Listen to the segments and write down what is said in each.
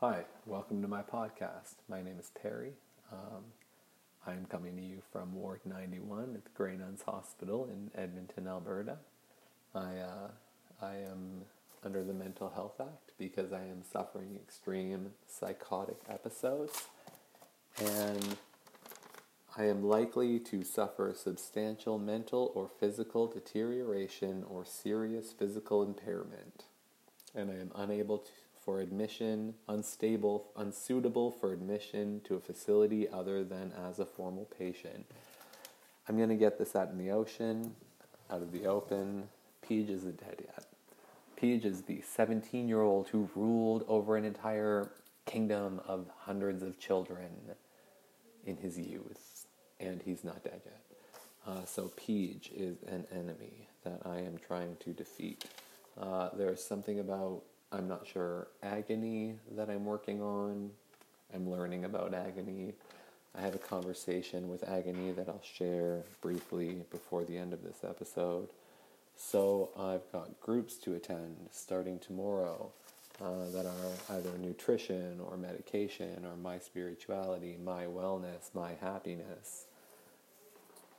Hi, welcome to my podcast. My name is Terry. Um, I'm coming to you from Ward 91 at the Grey Nuns Hospital in Edmonton, Alberta. I, uh, I am under the Mental Health Act because I am suffering extreme psychotic episodes and I am likely to suffer substantial mental or physical deterioration or serious physical impairment. And I am unable to, for admission, unstable, unsuitable for admission to a facility other than as a formal patient. I'm going to get this out in the ocean, out of the open. Peach isn't dead yet. Peach is the 17 year old who ruled over an entire kingdom of hundreds of children in his youth, and he's not dead yet. Uh, so Peach is an enemy that I am trying to defeat. Uh, there's something about, I'm not sure, agony that I'm working on. I'm learning about agony. I had a conversation with Agony that I'll share briefly before the end of this episode. So I've got groups to attend starting tomorrow uh, that are either nutrition or medication or my spirituality, my wellness, my happiness.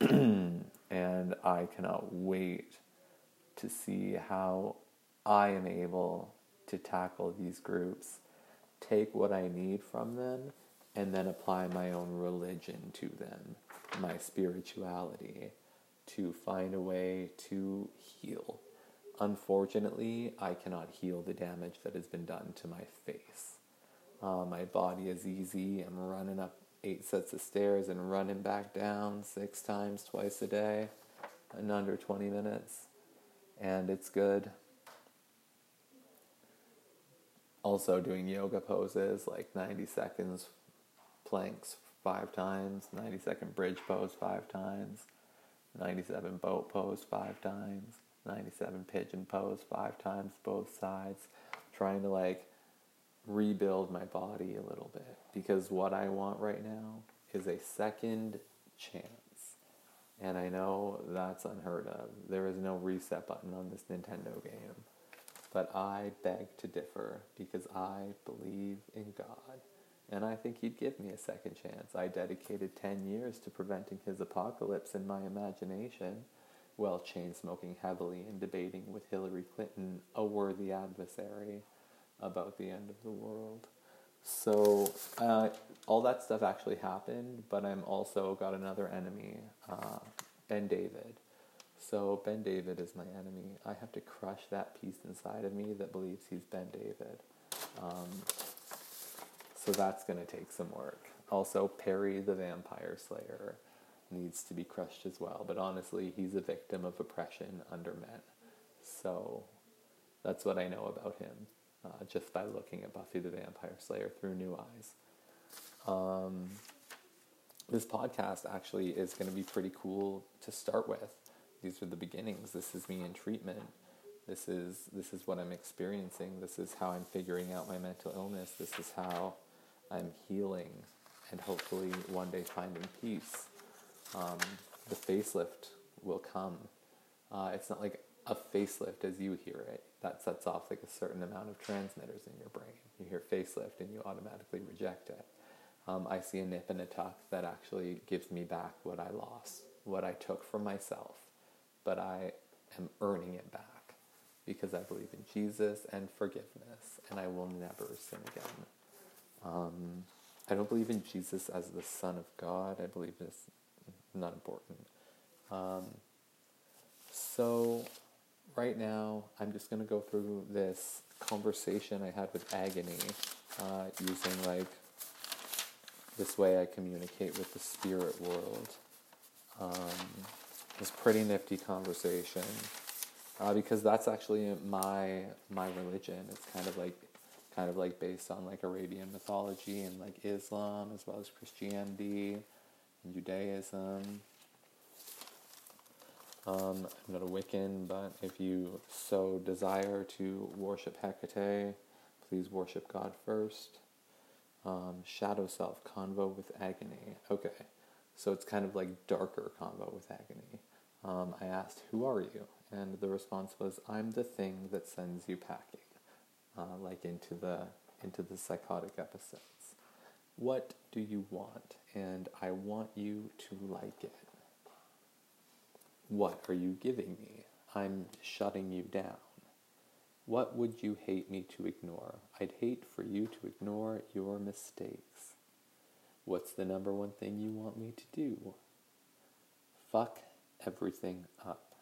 and I cannot wait to see how I am able to tackle these groups, take what I need from them, and then apply my own religion to them, my spirituality, to find a way to heal. Unfortunately, I cannot heal the damage that has been done to my face. Uh, my body is easy. I'm running up eight sets of stairs and running back down six times twice a day in under 20 minutes. And it's good. Also, doing yoga poses like 90 seconds planks five times, 90 second bridge pose five times, 97 boat pose five times, 97 pigeon pose five times both sides, trying to like rebuild my body a little bit because what I want right now is a second chance. And I know that's unheard of. There is no reset button on this Nintendo game. But I beg to differ because I believe in God. And I think He'd give me a second chance. I dedicated 10 years to preventing His apocalypse in my imagination while chain smoking heavily and debating with Hillary Clinton, a worthy adversary, about the end of the world. So uh, all that stuff actually happened, but I'm also got another enemy, uh, Ben David. So Ben David is my enemy. I have to crush that piece inside of me that believes he's Ben David. Um, so that's going to take some work. Also, Perry the Vampire Slayer needs to be crushed as well. But honestly, he's a victim of oppression under men. So that's what I know about him uh, just by looking at Buffy the Vampire Slayer through new eyes. Um, this podcast actually is going to be pretty cool to start with. These are the beginnings. This is me in treatment. This is this is what I'm experiencing. This is how I'm figuring out my mental illness. This is how I'm healing and hopefully one day finding peace. Um, the facelift will come. Uh, it's not like a facelift as you hear it. That sets off like a certain amount of transmitters in your brain. You hear facelift and you automatically reject it. Um, I see a nip and a tuck that actually gives me back what I lost, what I took from myself, but I am earning it back because I believe in Jesus and forgiveness, and I will never sin again. Um, I don't believe in Jesus as the Son of God. I believe it's not important. Um, so, right now, I'm just going to go through this conversation I had with Agony uh, using like this way I communicate with the spirit world. Um, it's pretty nifty conversation uh, because that's actually my my religion. It's kind of like kind of like based on like Arabian mythology and like Islam as well as Christianity and Judaism. Um, I'm not a Wiccan, but if you so desire to worship Hecate, please worship God first. Um, Shadow Self, Convo with Agony. Okay, so it's kind of like darker Convo with Agony. Um, I asked, Who are you? And the response was, I'm the thing that sends you packing, uh, like into the into the psychotic episodes. What do you want? And I want you to like it. What are you giving me? I'm shutting you down. What would you hate me to ignore? I'd hate for you to ignore your mistakes. What's the number one thing you want me to do? Fuck everything up.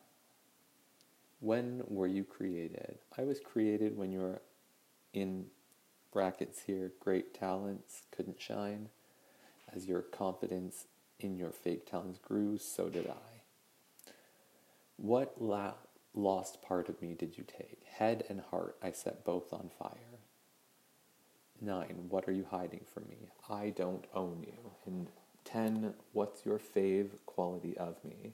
When were you created? I was created when you were in brackets here, great talents couldn't shine. As your confidence in your fake talents grew, so did I. What la- lost part of me did you take? Head and heart I set both on fire. Nine, what are you hiding from me? I don't own you. And ten, what's your fave quality of me?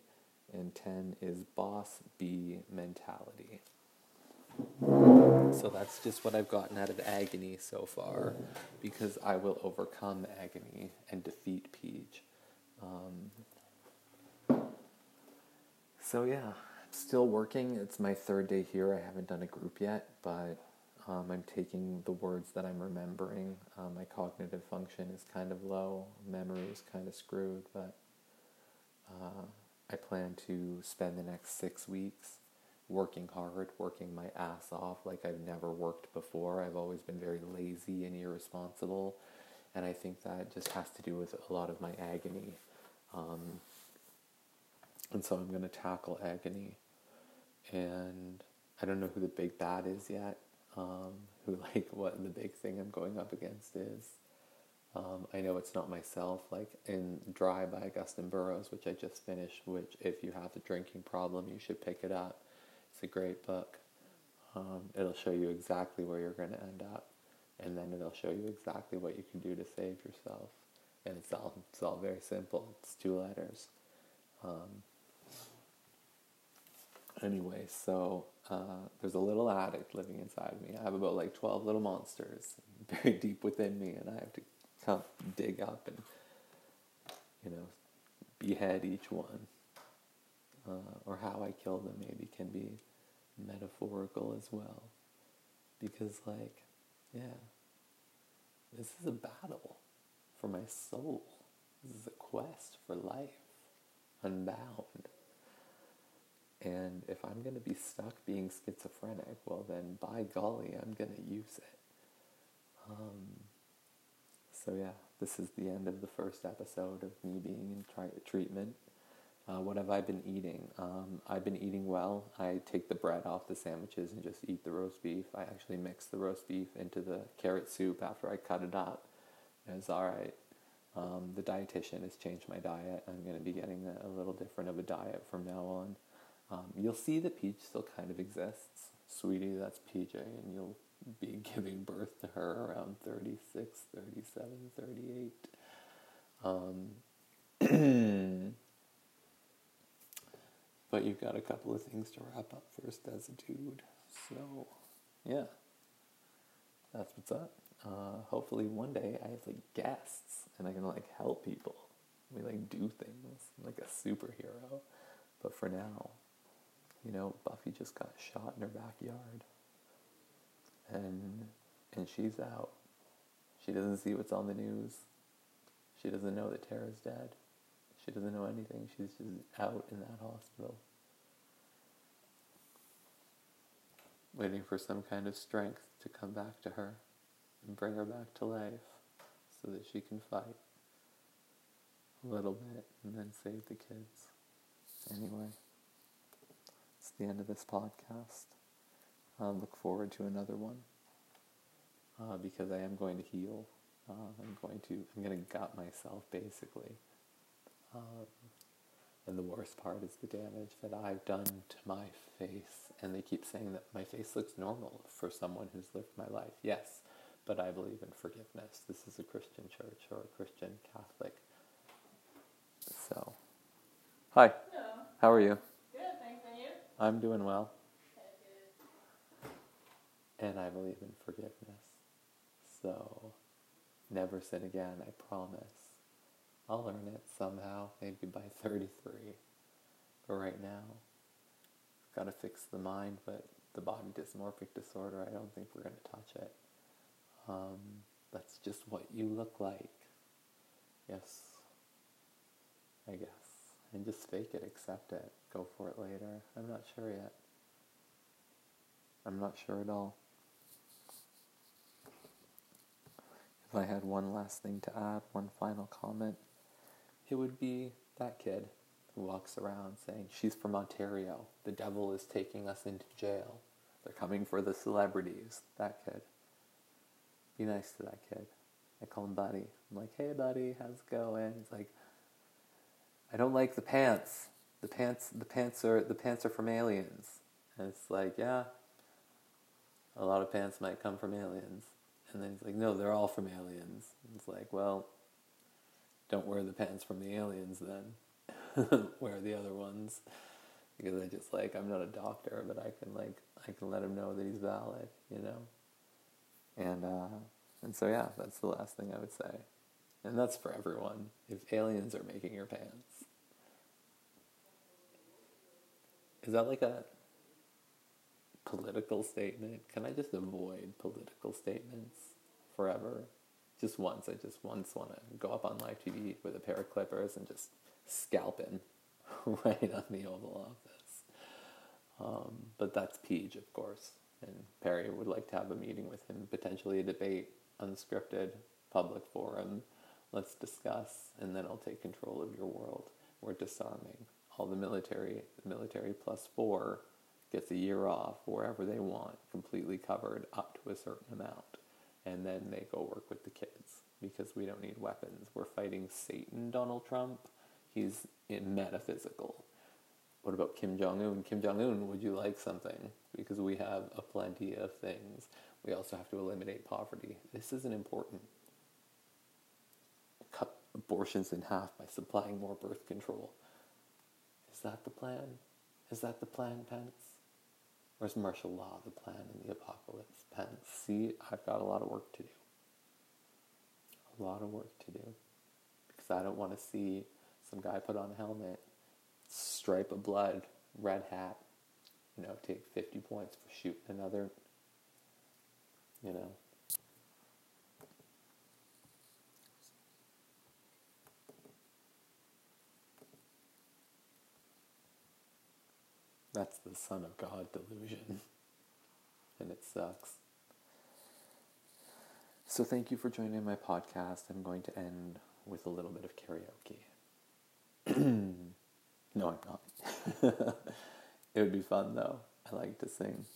And ten is boss B mentality. So that's just what I've gotten out of agony so far, because I will overcome agony and defeat Peach. Um, so yeah, still working. It's my third day here. I haven't done a group yet, but um, I'm taking the words that I'm remembering. Um, my cognitive function is kind of low, memory is kind of screwed, but uh, I plan to spend the next six weeks working hard, working my ass off like I've never worked before. I've always been very lazy and irresponsible, and I think that just has to do with a lot of my agony. Um, and so I'm going to tackle agony. And I don't know who the big bad is yet, um, who, like, what the big thing I'm going up against is. Um, I know it's not myself, like in Dry by Augusten Burroughs, which I just finished, which, if you have a drinking problem, you should pick it up it's a great book. Um, it'll show you exactly where you're going to end up, and then it'll show you exactly what you can do to save yourself. And it's all it's all very simple. It's two letters. Um, anyway, so uh, there's a little addict living inside me. I have about like twelve little monsters buried deep within me, and I have to come dig up and you know behead each one uh, or how I kill them maybe can be metaphorical as well. Because, like, yeah, this is a battle for my soul. This is a quest for life, unbound. And if I'm going to be stuck being schizophrenic, well, then by golly, I'm going to use it. Um, so, yeah, this is the end of the first episode of me being in tri- treatment. Uh, what have I been eating? Um, I've been eating well. I take the bread off the sandwiches and just eat the roast beef. I actually mix the roast beef into the carrot soup after I cut it up. It's all right. Um, the dietitian has changed my diet. I'm going to be getting a, a, little different of a diet from now on. Um, you'll see the Peach still kind of exists. Sweetie, that's PJ, and you'll be giving birth to her around 36, 37, 38. Um, But you've got a couple of things to wrap up first as a dude. So, yeah. That's what's up. Uh, hopefully one day I have like guests and I can like help people. We like do things. I'm like a superhero. But for now, you know, Buffy just got shot in her backyard. And and she's out. She doesn't see what's on the news. She doesn't know that Tara's dead. She doesn't know anything. She's just out in that hospital. Waiting for some kind of strength to come back to her and bring her back to life so that she can fight a little bit and then save the kids. Anyway, it's the end of this podcast. I look forward to another one uh, because I am going to heal. Uh, I'm going to I'm going to gut myself basically. Um, and the worst part is the damage that I've done to my face. And they keep saying that my face looks normal for someone who's lived my life. Yes, but I believe in forgiveness. This is a Christian church or a Christian Catholic. So, hi. Hello. How are you? Good, thanks. And you? I'm doing well. And I believe in forgiveness. So, never sin again, I promise. I'll learn it somehow, maybe by 33. But right now, I've got to fix the mind, but the body dysmorphic disorder, I don't think we're going to touch it. Um, that's just what you look like. Yes, I guess. And just fake it, accept it, go for it later. I'm not sure yet. I'm not sure at all. If I had one last thing to add, one final comment, it would be that kid who walks around saying, She's from Ontario. The devil is taking us into jail. They're coming for the celebrities. That kid. Be nice to that kid. I call him Buddy. I'm like, Hey, buddy, how's it going? He's like, I don't like the pants. The pants, the pants are the pants are from aliens. And it's like, yeah, a lot of pants might come from aliens. And then he's like, no, they're all from aliens. And it's like, well, don't wear the pants from the aliens then. wear the other ones. Because I just like, I'm not a doctor, but I can like, I can let him know that he's valid, you know? And, uh, and so yeah, that's the last thing I would say. And that's for everyone. If aliens are making your pants. Is that like a political statement? Can I just avoid political statements forever? Just once. I just once want to go up on live TV with a pair of clippers and just scalp him right on the Oval Office. Um, but that's Peach, of course. And Perry would like to have a meeting with him, potentially a debate, unscripted, public forum. Let's discuss, and then I'll take control of your world. We're disarming. All the military, the military plus four gets a year off wherever they want, completely covered up to a certain amount. And then they go work with the kids because we don't need weapons. We're fighting Satan, Donald Trump. He's metaphysical. What about Kim Jong Un? Kim Jong Un, would you like something? Because we have a plenty of things. We also have to eliminate poverty. This isn't important. Cut abortions in half by supplying more birth control. Is that the plan? Is that the plan, Pence? Is martial law the plan in the apocalypse? Pence, see, I've got a lot of work to do. A lot of work to do. Because I don't want to see some guy put on a helmet, stripe of blood, red hat, you know, take 50 points for shooting another, you know. That's the Son of God delusion. And it sucks. So, thank you for joining my podcast. I'm going to end with a little bit of karaoke. no, I'm not. it would be fun though. I like to sing.